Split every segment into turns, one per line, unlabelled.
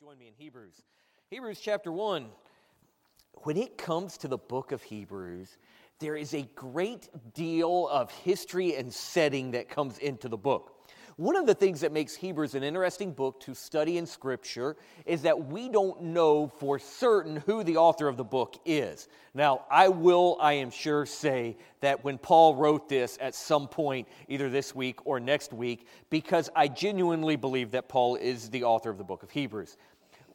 join me in Hebrews. Hebrews chapter 1. When it comes to the book of Hebrews, there is a great deal of history and setting that comes into the book. One of the things that makes Hebrews an interesting book to study in Scripture is that we don't know for certain who the author of the book is. Now, I will, I am sure, say that when Paul wrote this at some point, either this week or next week, because I genuinely believe that Paul is the author of the book of Hebrews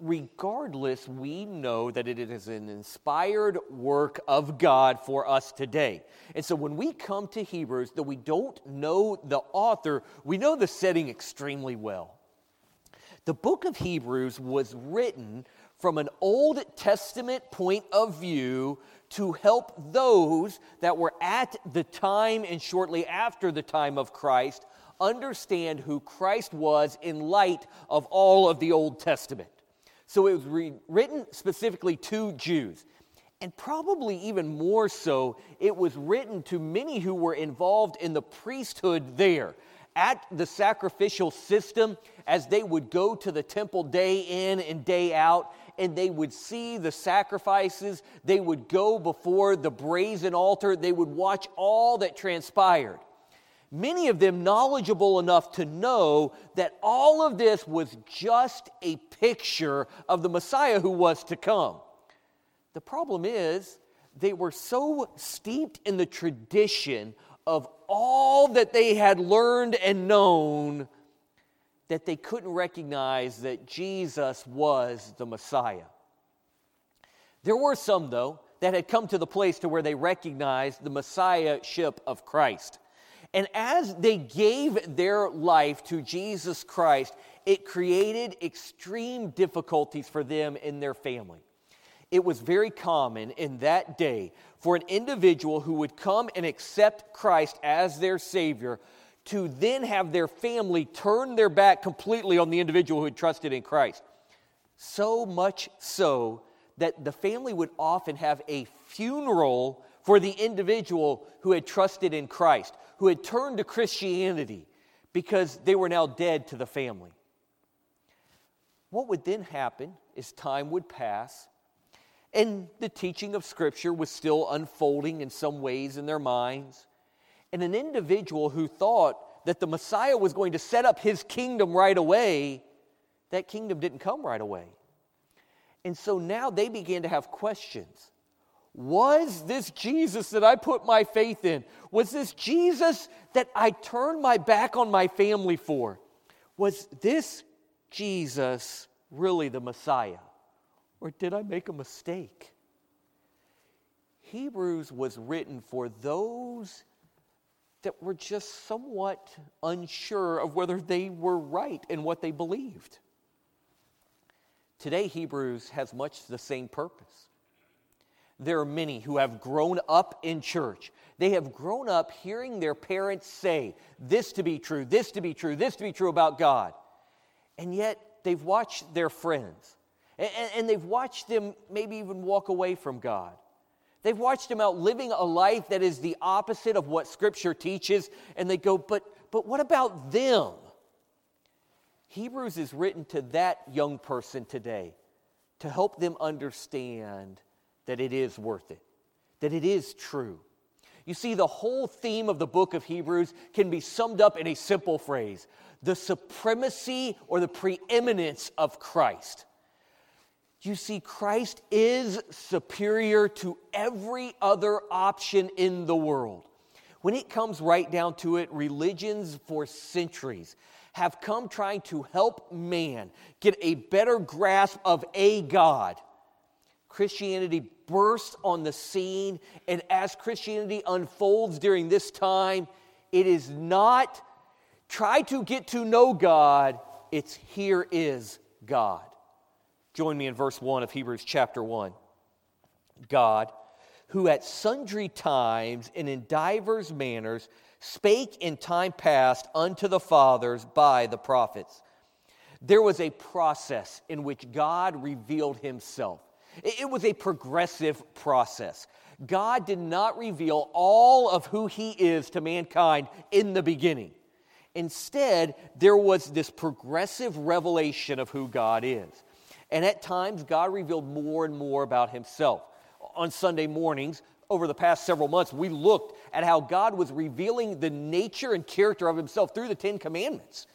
regardless, we know that it is an inspired work of God for us today. And so when we come to Hebrews, though we don't know the author, we know the setting extremely well. The book of Hebrews was written from an Old Testament point of view to help those that were at the time and shortly after the time of Christ understand who Christ was in light of all of the Old Testament. So it was re- written specifically to Jews. And probably even more so, it was written to many who were involved in the priesthood there at the sacrificial system as they would go to the temple day in and day out and they would see the sacrifices. They would go before the brazen altar. They would watch all that transpired many of them knowledgeable enough to know that all of this was just a picture of the Messiah who was to come. The problem is, they were so steeped in the tradition of all that they had learned and known that they couldn't recognize that Jesus was the Messiah. There were some, though, that had come to the place to where they recognized the Messiahship of Christ. And as they gave their life to Jesus Christ, it created extreme difficulties for them and their family. It was very common in that day for an individual who would come and accept Christ as their Savior to then have their family turn their back completely on the individual who had trusted in Christ. So much so that the family would often have a funeral for the individual who had trusted in Christ, who had turned to Christianity because they were now dead to the family. What would then happen is time would pass and the teaching of Scripture was still unfolding in some ways in their minds. And an individual who thought that the Messiah was going to set up his kingdom right away, that kingdom didn't come right away. And so now they began to have questions. Was this Jesus that I put my faith in? Was this Jesus that I turned my back on my family for? Was this Jesus really the Messiah? Or did I make a mistake? Hebrews was written for those that were just somewhat unsure of whether they were right in what they believed. Today, Hebrews has much the same purpose there are many who have grown up in church. They have grown up hearing their parents say this to be true, this to be true, this to be true about God. And yet they've watched their friends and, and they've watched them maybe even walk away from God. They've watched them out living a life that is the opposite of what Scripture teaches, and they go, but, but what about them? Hebrews is written to that young person today to help them understand that it is worth it, that it is true. You see, the whole theme of the book of Hebrews can be summed up in a simple phrase the supremacy or the preeminence of Christ. You see, Christ is superior to every other option in the world. When it comes right down to it, religions for centuries have come trying to help man get a better grasp of a God. Christianity bursts on the scene. And as Christianity unfolds during this time, it is not try to get to know God, it's here is God. Join me in verse 1 of Hebrews chapter 1. God, who at sundry times and in divers manners spake in time past unto the fathers by the prophets. There was a process in which God revealed himself. It was a progressive process. God did not reveal all of who He is to mankind in the beginning. Instead, there was this progressive revelation of who God is. And at times, God revealed more and more about himself. On Sunday mornings, over the past several months, we looked at how God was revealing the nature and character of himself through the Ten Commandments.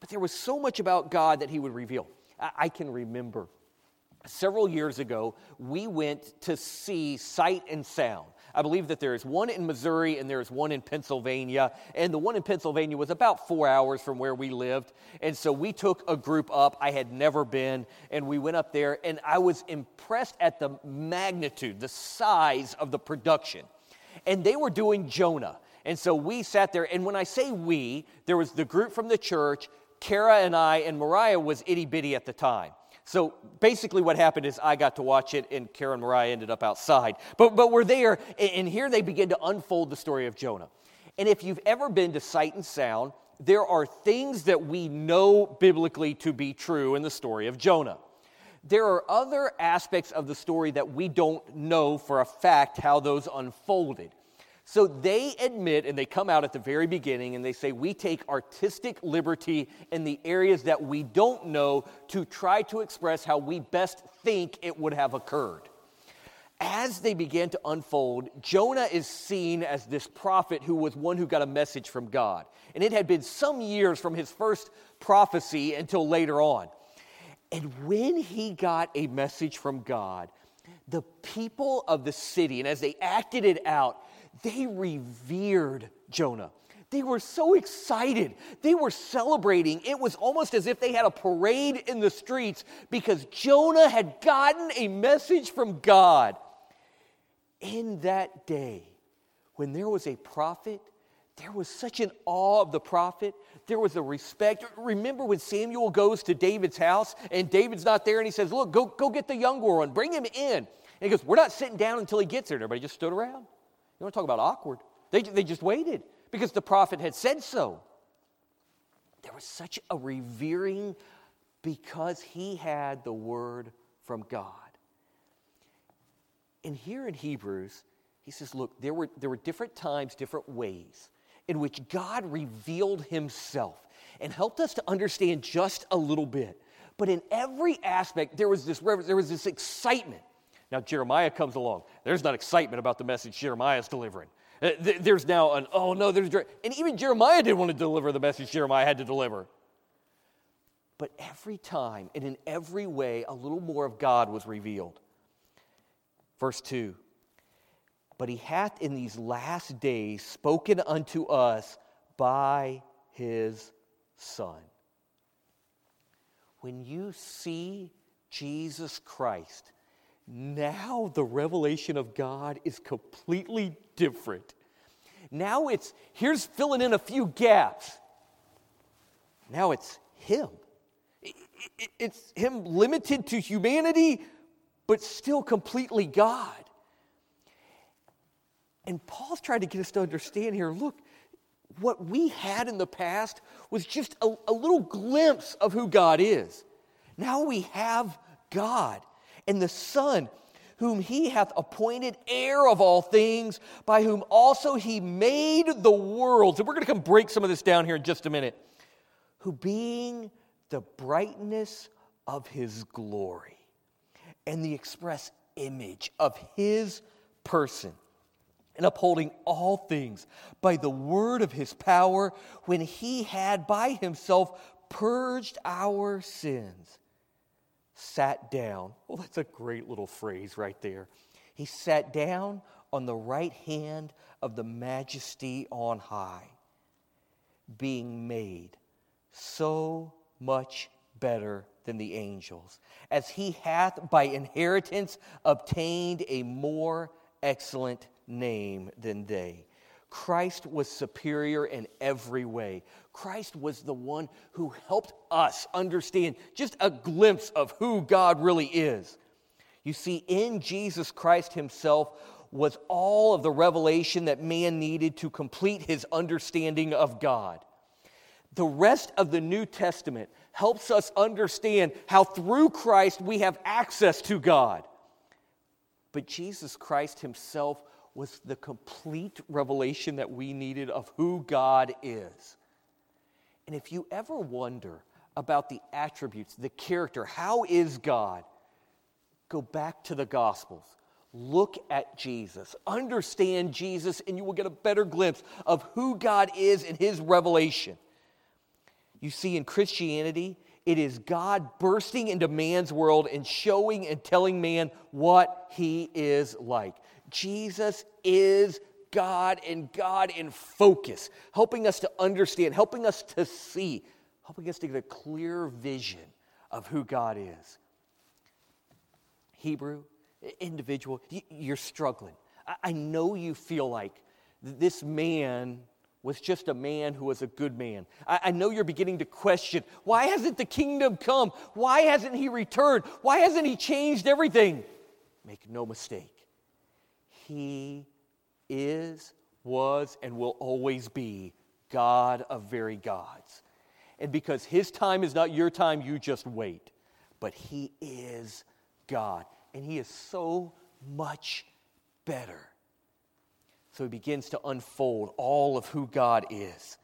But there was so much about God that he would reveal. I can remember several years ago, we went to see Sight and Sound. I believe that there is one in Missouri and there is one in Pennsylvania. And the one in Pennsylvania was about four hours from where we lived. And so we took a group up. I had never been. And we went up there, and I was impressed at the magnitude, the size of the production. And they were doing Jonah. And so we sat there. And when I say we, there was the group from the church, Kara and I, and Mariah was itty bitty at the time. So basically, what happened is I got to watch it, and Karen Mariah ended up outside. But, but we're there, and here they begin to unfold the story of Jonah. And if you've ever been to Sight and Sound, there are things that we know biblically to be true in the story of Jonah. There are other aspects of the story that we don't know for a fact how those unfolded. So they admit and they come out at the very beginning and they say, We take artistic liberty in the areas that we don't know to try to express how we best think it would have occurred. As they begin to unfold, Jonah is seen as this prophet who was one who got a message from God. And it had been some years from his first prophecy until later on. And when he got a message from God, the people of the city, and as they acted it out, they revered Jonah. They were so excited. They were celebrating. It was almost as if they had a parade in the streets because Jonah had gotten a message from God. In that day, when there was a prophet, there was such an awe of the prophet. There was a respect. Remember when Samuel goes to David's house and David's not there and he says, Look, go, go get the younger one, bring him in. And he goes, We're not sitting down until he gets there. And everybody just stood around. You want to talk about awkward? They, they just waited because the prophet had said so. There was such a revering because he had the word from God. And here in Hebrews, he says, look, there were, there were different times, different ways in which God revealed himself and helped us to understand just a little bit. But in every aspect, there was this, reverence, there was this excitement now, Jeremiah comes along. There's not excitement about the message Jeremiah is delivering. Uh, there's now an, oh no, there's, and even Jeremiah didn't want to deliver the message Jeremiah had to deliver. But every time and in every way, a little more of God was revealed. Verse 2 But he hath in these last days spoken unto us by his Son. When you see Jesus Christ, now the revelation of God is completely different. Now it's, here's filling in a few gaps. Now it's Him. It's Him limited to humanity, but still completely God. And Paul's trying to get us to understand here look, what we had in the past was just a, a little glimpse of who God is. Now we have God and the Son, whom he hath appointed heir of all things, by whom also he made the world. And we're going to come break some of this down here in just a minute. Who being the brightness of his glory and the express image of his person, and upholding all things by the word of his power, when he had by himself purged our sins sat down. Well, that's a great little phrase right there. He sat down on the right hand of the majesty on high, being made so much better than the angels, as he hath by inheritance obtained a more excellent name than they. Christ was superior in every way. Christ was the one who helped us understand just a glimpse of who God really is. You see, in Jesus Christ Himself was all of the revelation that man needed to complete his understanding of God. The rest of the New Testament helps us understand how through Christ we have access to God. But Jesus Christ Himself was the complete revelation that we needed of who God is. And if you ever wonder about the attributes, the character, how is God, go back to the Gospels. Look at Jesus. Understand Jesus, and you will get a better glimpse of who God is in His revelation. You see, in Christianity, it is God bursting into man's world and showing and telling man what he is like. Jesus is God and God in focus, helping us to understand, helping us to see, helping us to get a clear vision of who God is. Hebrew, individual, you're struggling. I know you feel like this man was just a man who was a good man. I, know you're beginning to question why hasn't the kingdom come? Why hasn't he returned? Why hasn't he changed everything? Make no mistake, he is, was, and will always be God of very gods. And because his time is not your time, you just wait. But he is God, and he is so much better. So he begins to unfold all of who God is.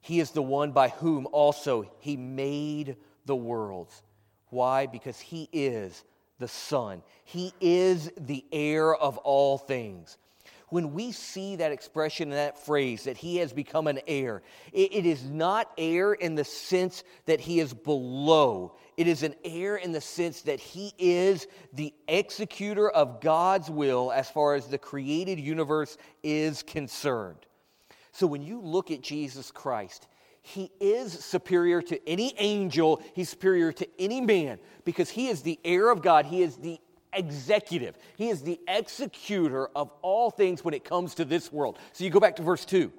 He is the one by whom also he made the worlds. Why? Because he is the Son, he is the heir of all things when we see that expression and that phrase that he has become an heir, it, it is not heir in the sense that he is below. It is an heir in the sense that he is the executor of God's will as far as the created universe is concerned. So when you look at Jesus Christ, he is superior to any angel, he's superior to any man because he is the heir of God, he is the executive. He is the executor of all things when it comes to this world. So you go back to verse 2.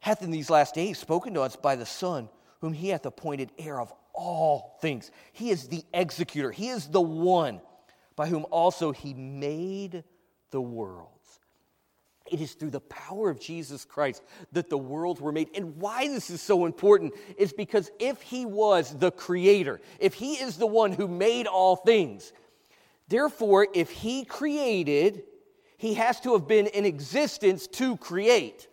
Hath in these last days spoken to us by the Son, whom he hath appointed heir of all things. He is the executor, he is the one by whom also he made the worlds. It is through the power of Jesus Christ that the worlds were made. And why this is so important is because if he was the creator, if he is the one who made all things, Therefore, if he created, he has to have been in existence to create.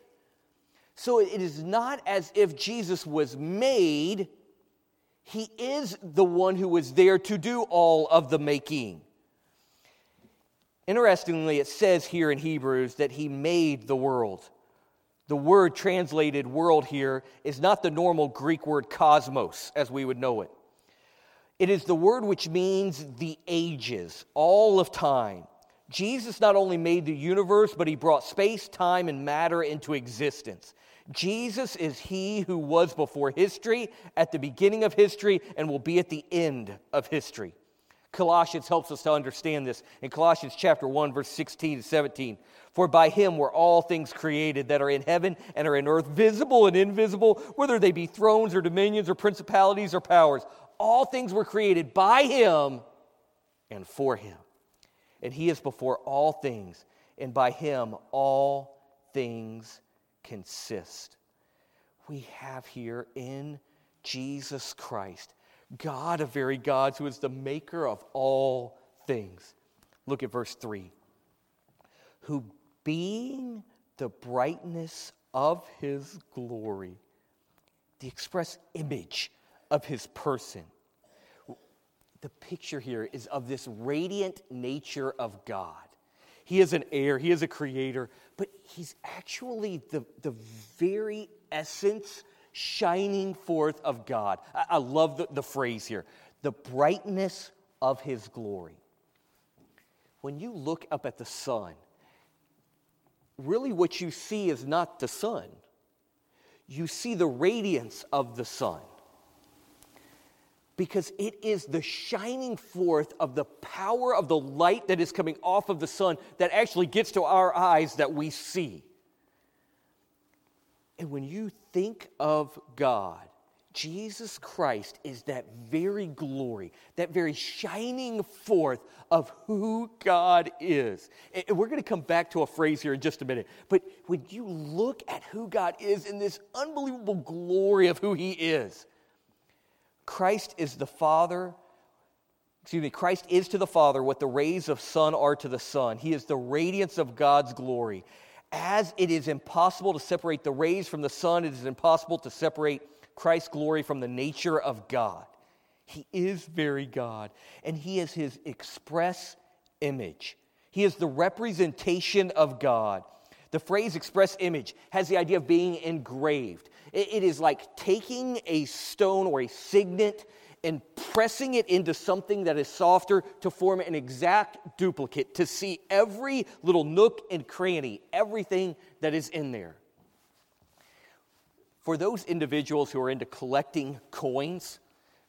So it is not as if Jesus was made, he is the one who was there to do all of the making. Interestingly, it says here in Hebrews that he made the world. The word translated world here is not the normal Greek word cosmos as we would know it. It is the word which means the ages, all of time. Jesus not only made the universe, but he brought space, time, and matter into existence. Jesus is he who was before history, at the beginning of history, and will be at the end of history. Colossians helps us to understand this in Colossians chapter 1 verse 16 to 17. For by him were all things created that are in heaven and are in earth, visible and invisible, whether they be thrones or dominions or principalities or powers all things were created by him and for him. And he is before all things, and by him all things consist. We have here in Jesus Christ, God of very gods, who is the maker of all things. Look at verse 3. Who being the brightness of his glory, the express image of his person. The picture here is of this radiant nature of God. He is an heir, he is a creator, but he's actually the, the very essence shining forth of God. I, I love the, the phrase here the brightness of his glory. When you look up at the sun, really what you see is not the sun, you see the radiance of the sun because it is the shining forth of the power of the light that is coming off of the sun that actually gets to our eyes that we see. And when you think of God, Jesus Christ is that very glory, that very shining forth of who God is. And we're going to come back to a phrase here in just a minute. But when you look at who God is in this unbelievable glory of who He is, Christ is the Father. Excuse me, Christ is to the Father what the rays of sun are to the sun. He is the radiance of God's glory. As it is impossible to separate the rays from the sun, it is impossible to separate Christ's glory from the nature of God. He is very God, and He is His express image. He is the representation of God. The phrase express image has the idea of being engraved. it is like taking a stone or a signet and pressing it into something that is softer to form an exact duplicate, to see every little nook and cranny, everything that is in there. For those individuals who are into collecting coins,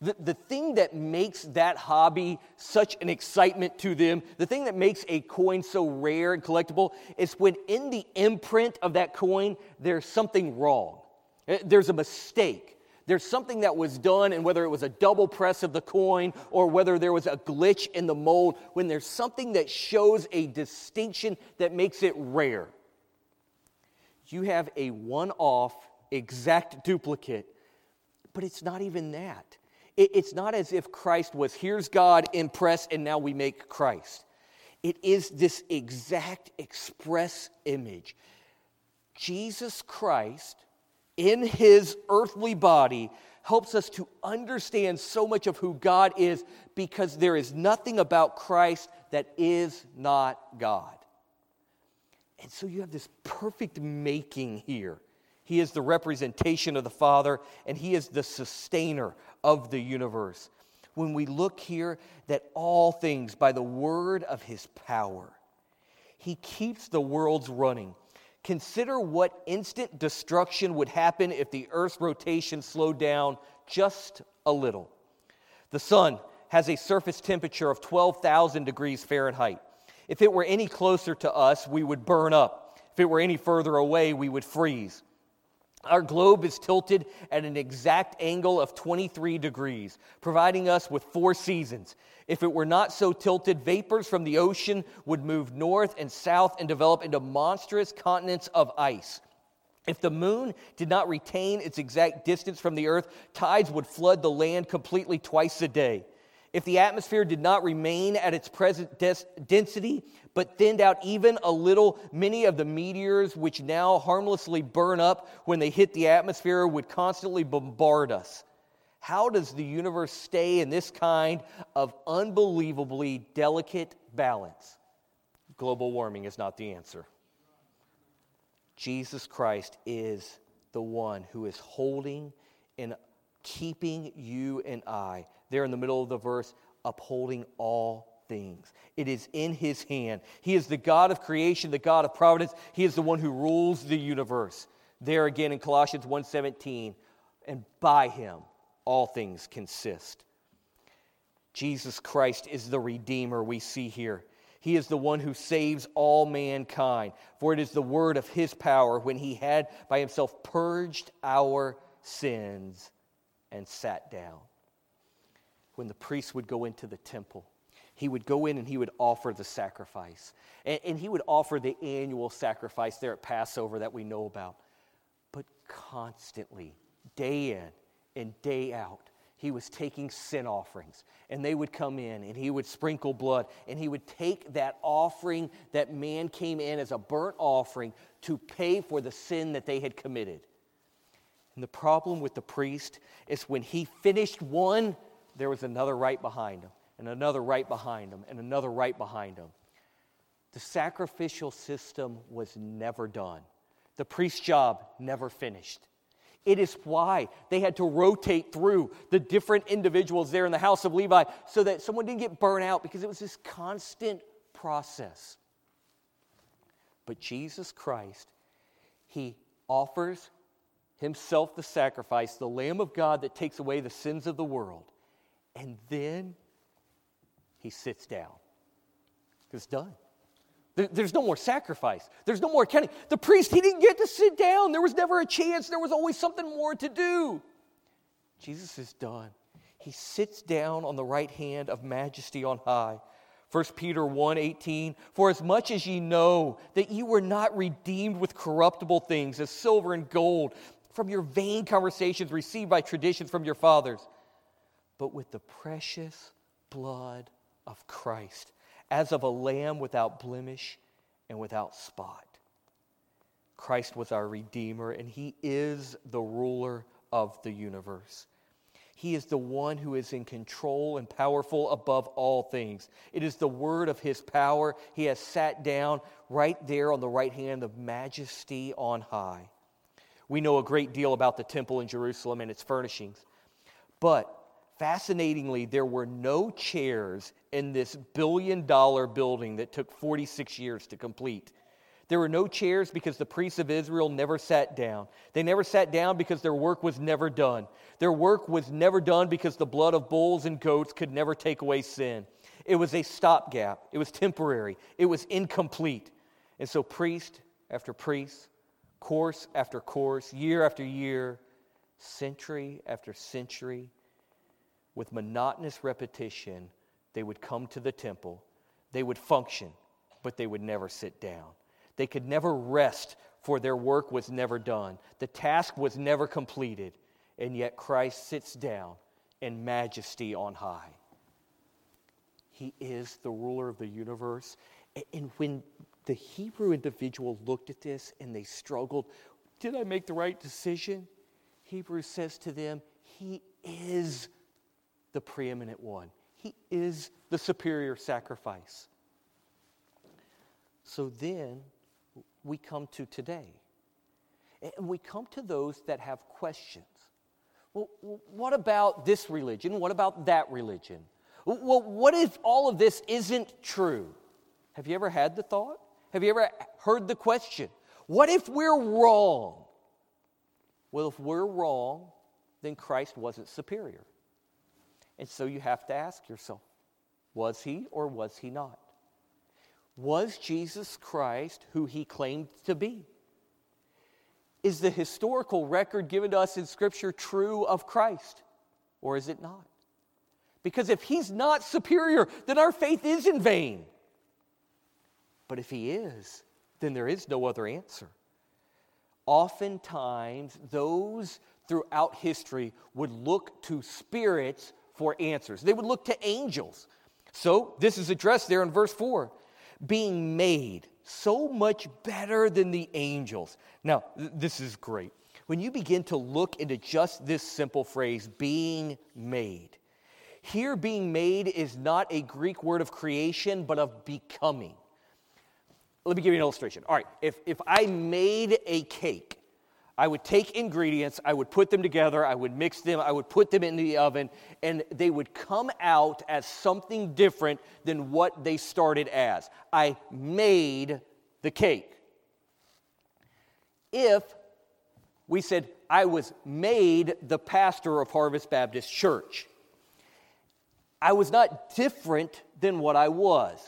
the, the thing that makes that hobby such an excitement to them, the thing that makes a coin so rare and collectible, is when in the imprint of that coin, there's something wrong. Eh, there's a mistake. There's something that was done, and whether it was a double press of the coin or whether there was a glitch in the mold, when there's something that shows a distinction that makes it rare, you have a one off, exact duplicate, but it's not even that. It's not as if Christ was, here's God impressed, and now we make Christ. It is this exact express image. Jesus Christ in his earthly body helps us to understand so much of who God is because there is nothing about Christ that is not God. And so you have this perfect making here. He is the representation of the Father, and He is the sustainer of the universe. When we look here, that all things by the word of His power, He keeps the worlds running Consider what instant destruction would happen if the Earth's rotation slowed down just a little. The sun has a surface temperature of 12,000 degrees Fahrenheit. If it were any closer to us, we would burn up. If it were any further away, we would freeze. Our globe is tilted at an exact angle of 23 degrees, providing us with four seasons. If it were not so tilted, vapors from the ocean would move north and south and develop into monstrous continents of ice. If the moon did not retain its exact distance from the earth, tides would flood the land completely twice a day. If the atmosphere did not remain at its present des- density, but thinned out even a little, many of the meteors which now harmlessly burn up when they hit the atmosphere would constantly bombard us. How does the universe stay in this kind of unbelievably delicate balance? Global warming is not the answer. Jesus Christ is the one who is holding and keeping you and I there in the middle of the verse, upholding all things. It is in his hand. He is the God of creation, the God of providence. He is the one who rules the universe. There again in Colossians 1:17, and by him all things consist. Jesus Christ is the redeemer we see here. He is the one who saves all mankind, for it is the word of his power when he had by himself purged our sins and sat down when the priest would go into the temple. He would go in and he would offer the sacrifice. And, and, he would offer the annual sacrifice there at Passover that we know about. But constantly, day in and day out, he was taking sin offerings. And they would come in and he would sprinkle blood. And he would take that offering that man came in as a burnt offering to pay for the sin that they had committed. And the problem with the priest is when he finished one, there was another right behind him, and another right behind him, and another right behind him. The sacrificial system was never done. The priest's job never finished. It is why they had to rotate through the different individuals there in the house of Levi so that someone didn't get burnt out because it was this constant process. But Jesus Christ, He offers Himself the sacrifice, the Lamb of God that takes away the sins of the world. And then he sits down. It's done. There's no more sacrifice. There's no more counting. The priest, he didn't get to sit down. There was never a chance. There was always something more to do. Jesus is done. He sits down on the right hand of majesty on high. 1 Peter 1 18, for as much as ye know that ye were not redeemed with corruptible things as silver and gold from your vain conversations received by traditions from your fathers but with the precious blood of Christ, as of a lamb without blemish and without spot. Christ was our Redeemer, and He is the ruler of the universe. He is the one who is in control and powerful above all things. It is the word of his power. He has sat down right there on the right hand of majesty on high. We know a great deal about the temple in Jerusalem and its furnishings. But fascinatingly, there were no chairs in this billion dollar building that took 46 years to complete. There were no chairs because the priests of Israel never sat down. They never sat down because their work was never done. Their work was never done because the blood of bulls and goats could never take away sin. It was a stopgap, it was temporary, it was incomplete. And so, priest after priest, course after course, year after year, century after century, with monotonous repetition, they would come to the temple. They would function, but they would never sit down. They could never rest, for their work was never done. The task was never completed, and yet Christ sits down in majesty on high. He is the ruler of the universe. And when the Hebrew individual looked at this and they struggled, did I make the right decision? Hebrews says to them, He is the preeminent one. He is the superior sacrifice. So then we come to today. And we come to those that have questions. Well, what about this religion? What about that religion? Well, what if all of this isn't true? Have you ever had the thought? Have you ever heard the question? What if we're wrong? Well, if we're wrong, then Christ wasn't superior. And so you have to ask yourself was he or was he not? Was Jesus Christ who he claimed to be? Is the historical record given to us in Scripture true of Christ, or is it not? Because if he's not superior, then our faith is in vain. But if he is, then there is no other answer. Oftentimes, those throughout history would look to spirits for answers, they would look to angels. So, this is addressed there in verse 4 being made so much better than the angels. Now, th- this is great. When you begin to look into just this simple phrase, being made, here being made is not a Greek word of creation, but of becoming. Let me give you an illustration. All right, if, if I made a cake, I would take ingredients, I would put them together, I would mix them, I would put them in the oven, and they would come out as something different than what they started as. I made the cake. If we said, I was made the pastor of Harvest Baptist Church, I was not different than what I was.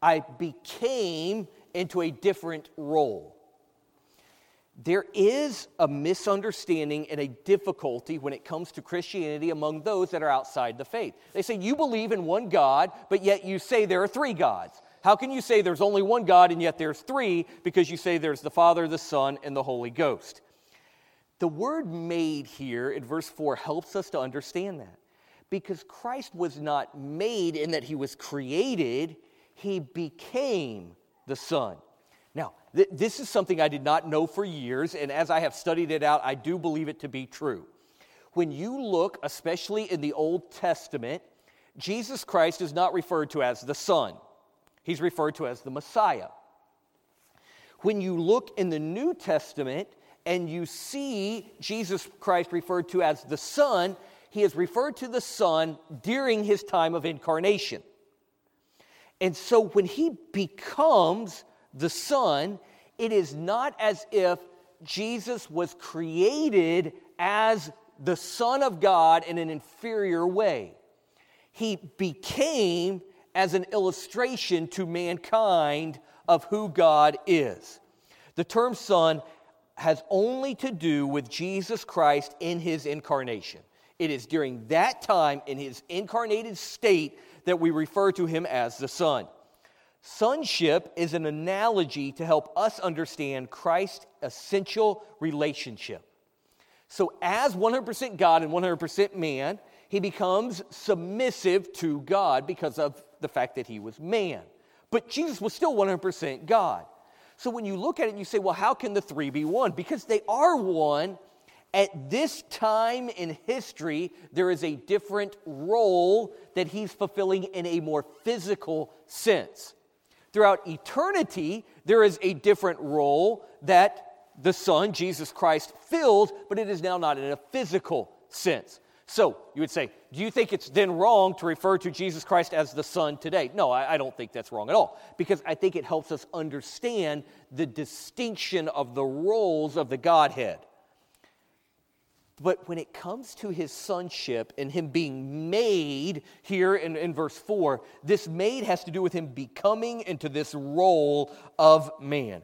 I became into a different role there is a misunderstanding and a difficulty when it comes to Christianity among those that are outside the faith. They say, You believe in one God, but yet you say there are three gods. How can you say there's only one God and yet there's three? Because you say there's the Father, the Son, and the Holy Ghost. The word made here in verse 4 helps us to understand that. Because Christ was not made in that he was created, he became the Son. Now, th- this is something I did not know for years, and as I have studied it out, I do believe it to be true. When you look, especially in the Old Testament, Jesus Christ is not referred to as the Son, he's referred to as the Messiah. When you look in the New Testament and you see Jesus Christ referred to as the Son, he is referred to the Son during his time of incarnation. And so when he becomes the Son, it is not as if Jesus was created as the Son of God in an inferior way. He became as an illustration to mankind of who God is. The term Son has only to do with Jesus Christ in his incarnation. It is during that time, in his incarnated state, that we refer to him as the Son. Sonship is an analogy to help us understand Christ's essential relationship. So, as 100% God and 100% man, he becomes submissive to God because of the fact that he was man. But Jesus was still 100% God. So, when you look at it, you say, well, how can the three be one? Because they are one At this time in history, there is a different role that he's fulfilling in a more physical sense. Throughout eternity, there is a different role that the Son, Jesus Christ, filled, but it is now not in a physical sense. So you would say, do you think it's then wrong to refer to Jesus Christ as the Son today? No, I, I, don't think that's wrong at all, because I think it helps us understand the distinction of the roles of the Godhead. But when it comes to his sonship and him being made here in, in verse 4, this made has to do with him becoming into this role of man.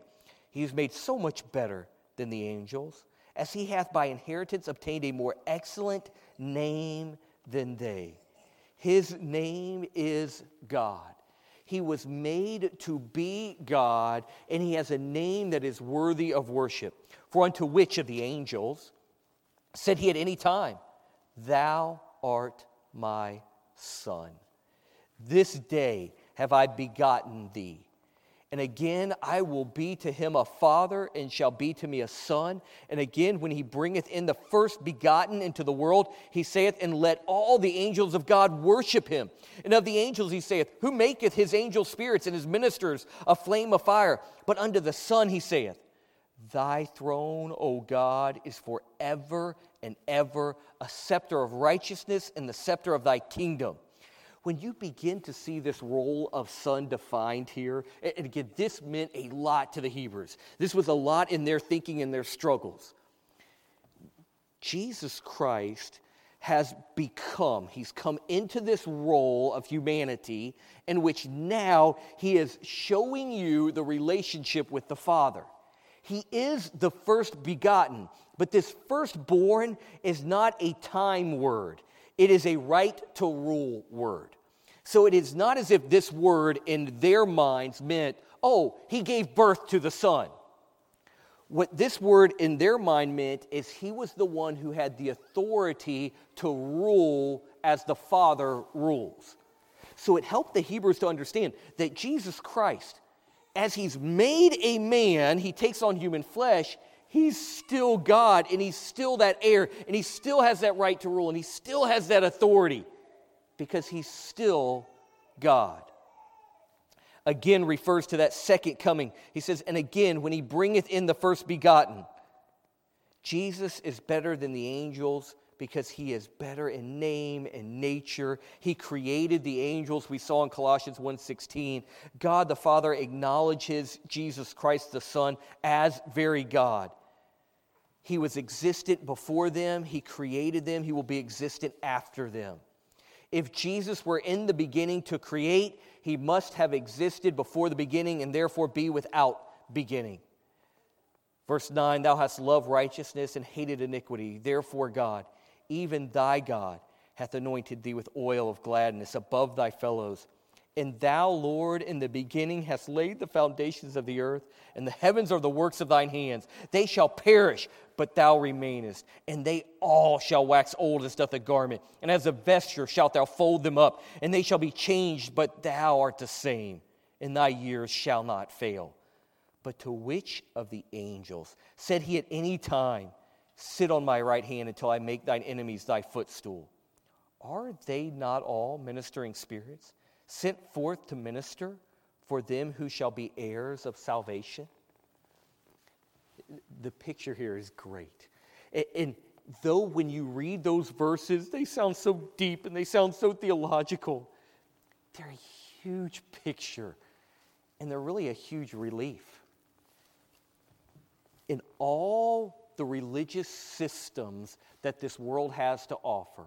He is made so much better than the angels, as he hath by inheritance obtained a more excellent name than they. His name is God. He was made to be God, and he has a name that is worthy of worship. For unto which of the angels said he at any time, Thou art my son. This day have I begotten thee. And again, I will be to him a father, and shall be to me a son. And again, when he bringeth in the first begotten into the world, he saith, And let all the angels of God worship him. And of the angels he saith, Who maketh his angel spirits and his ministers a flame of fire? But unto the Son he saith, Thy throne, O God, is forever and ever, a scepter of righteousness and the scepter of thy kingdom when you begin to see this role of son defined here, and again, this meant a lot to the Hebrews. This was a lot in their thinking and their struggles. Jesus Christ has become, he's come into this role of humanity in which now he is showing you the relationship with the Father. He is the first begotten, but this firstborn is not a time word. It is a right to rule word. So it is not as if this word in their minds meant, oh, he gave birth to the Son. What this word in their mind meant is he was the one who had the authority to rule as the Father rules. So it helped the Hebrews to understand that Jesus Christ, as he's made a man, he takes on human flesh, he's still God and he's still that heir and he still has that right to rule and he still has that authority because he's still God. Again, refers to that second coming. He says, and again, when he bringeth in the first begotten, Jesus is better than the angels because he is better in name and nature. He created the angels we saw in Colossians 1:16. God the Father acknowledges Jesus Christ the Son as very God. He was existent before them, he created them, he will be existent after them. If Jesus were in the beginning to create, he must have existed before the beginning and therefore be without beginning. Verse 9 Thou hast loved righteousness and hated iniquity. Therefore, God, even thy God, hath anointed thee with oil of gladness above thy fellows. And thou, Lord, in the beginning hast laid the foundations of the earth, and the heavens are the works of thine hands. They shall perish, but thou remainest, and they all shall wax old as doth a garment. And as a vesture shalt thou fold them up, and they shall be changed, but thou art the same, and thy years shall not fail. But to which of the angels said he at any time, Sit on my right hand until I make thine enemies thy footstool? Are they not all ministering spirits? sent forth to minister for them who shall be heirs of salvation. The picture here is great. And though when you read those verses, they sound so deep and they sound so theological, they're a huge picture and they're really a huge relief. In all the religious systems that this world has to offer,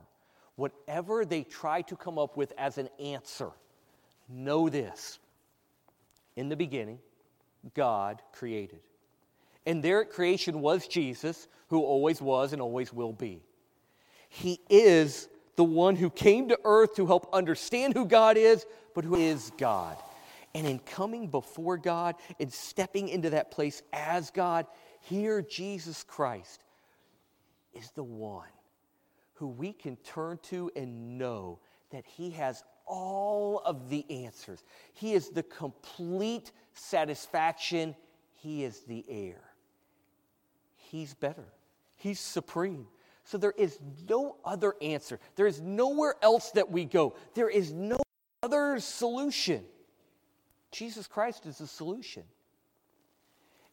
whatever they try to come up with as an answer, Know this in the beginning, God created. And there at creation was Jesus, who always was and always will be. He is the one who came to earth to help understand who God is, but who is God. And in coming before God and stepping into that place as God, here Jesus Christ is the one who we can turn to and know that He has all of the answers. He is the complete satisfaction. He is the heir. He's better. He's supreme. So there is no other answer. There is nowhere else that we go. There is no other solution. Jesus Christ is the solution.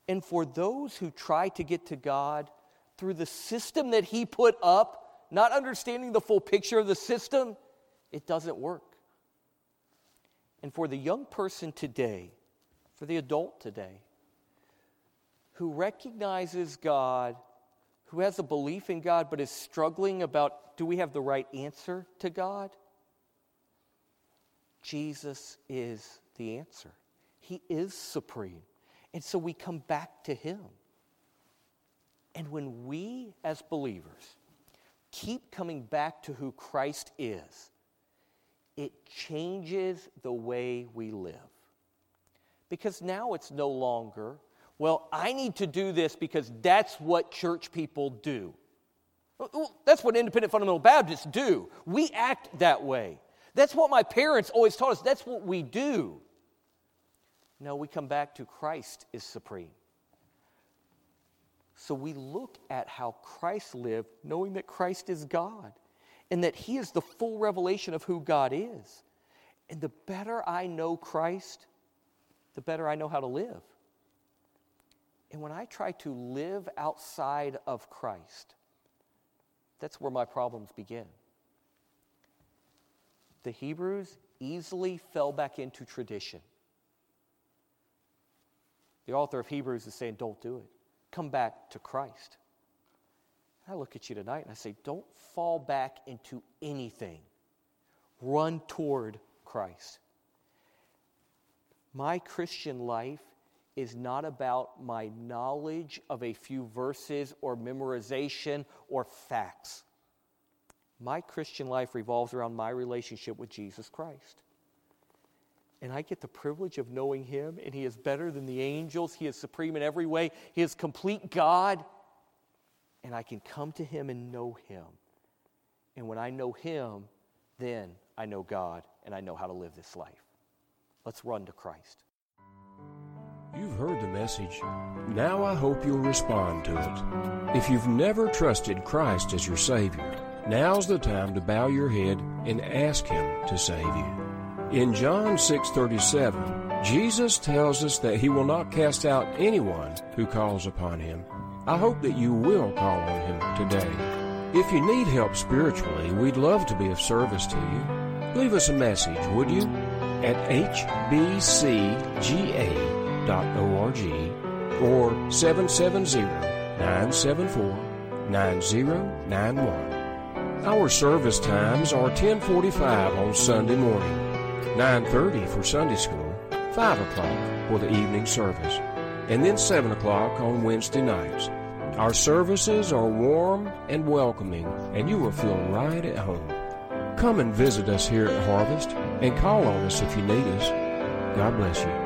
And for those who try to get to God through the system that He put up, not understanding the full picture of the system, it doesn't work. And for the young person today, for the adult today, who recognizes God, who has a belief in God, but is struggling about do we have the right answer to God? Jesus is the answer. He is supreme. And so we come back to Him. And when we, as believers, keep coming back to who Christ is, it changes the way we live. Because now it's no longer, well, I need to do this because that's what church people do. That's what independent fundamental Baptists do. We act that way. That's what my parents always taught us. That's what we do. No, we come back to Christ is supreme. So we look at how Christ lived, knowing that Christ is God and that He is the full revelation of who God is. And the better I know Christ, the better I know how to live. And when I try to live outside of Christ, that's where my problems begin. The Hebrews easily fell back into tradition. The author of Hebrews is saying, don't do it. Come back to Christ. I look at you tonight and I say, don't fall back into anything. Run toward Christ. My Christian life is not about my knowledge of a few verses or memorization or facts. My Christian life revolves around my relationship with Jesus Christ. And I get the privilege of knowing Him, and He is better than the angels. He is supreme in every way. He is complete God. And I can come to Him and know Him. And when I know Him, then I know God and I know how to live this life. Let's run to Christ.
You've heard the message. Now I hope you'll respond to it. If you've never trusted Christ as your Savior, now's the time to bow your head and ask Him to save you. In John 6:37, Jesus tells us that he will not cast out anyone who calls upon him. I hope that you will call on him today. If you need help spiritually, we'd love to be of service to you. Leave us a message, would you? At hbcga.org or 770-974-9091. Our service times are 1045 on Sunday morning, 9.30 for Sunday school, 5 o'clock for the evening service, and then 7 o'clock on Wednesday nights. Our services are warm and welcoming, and you will feel right at home. Come and visit us here at Harvest and call on us if you need us. God bless you.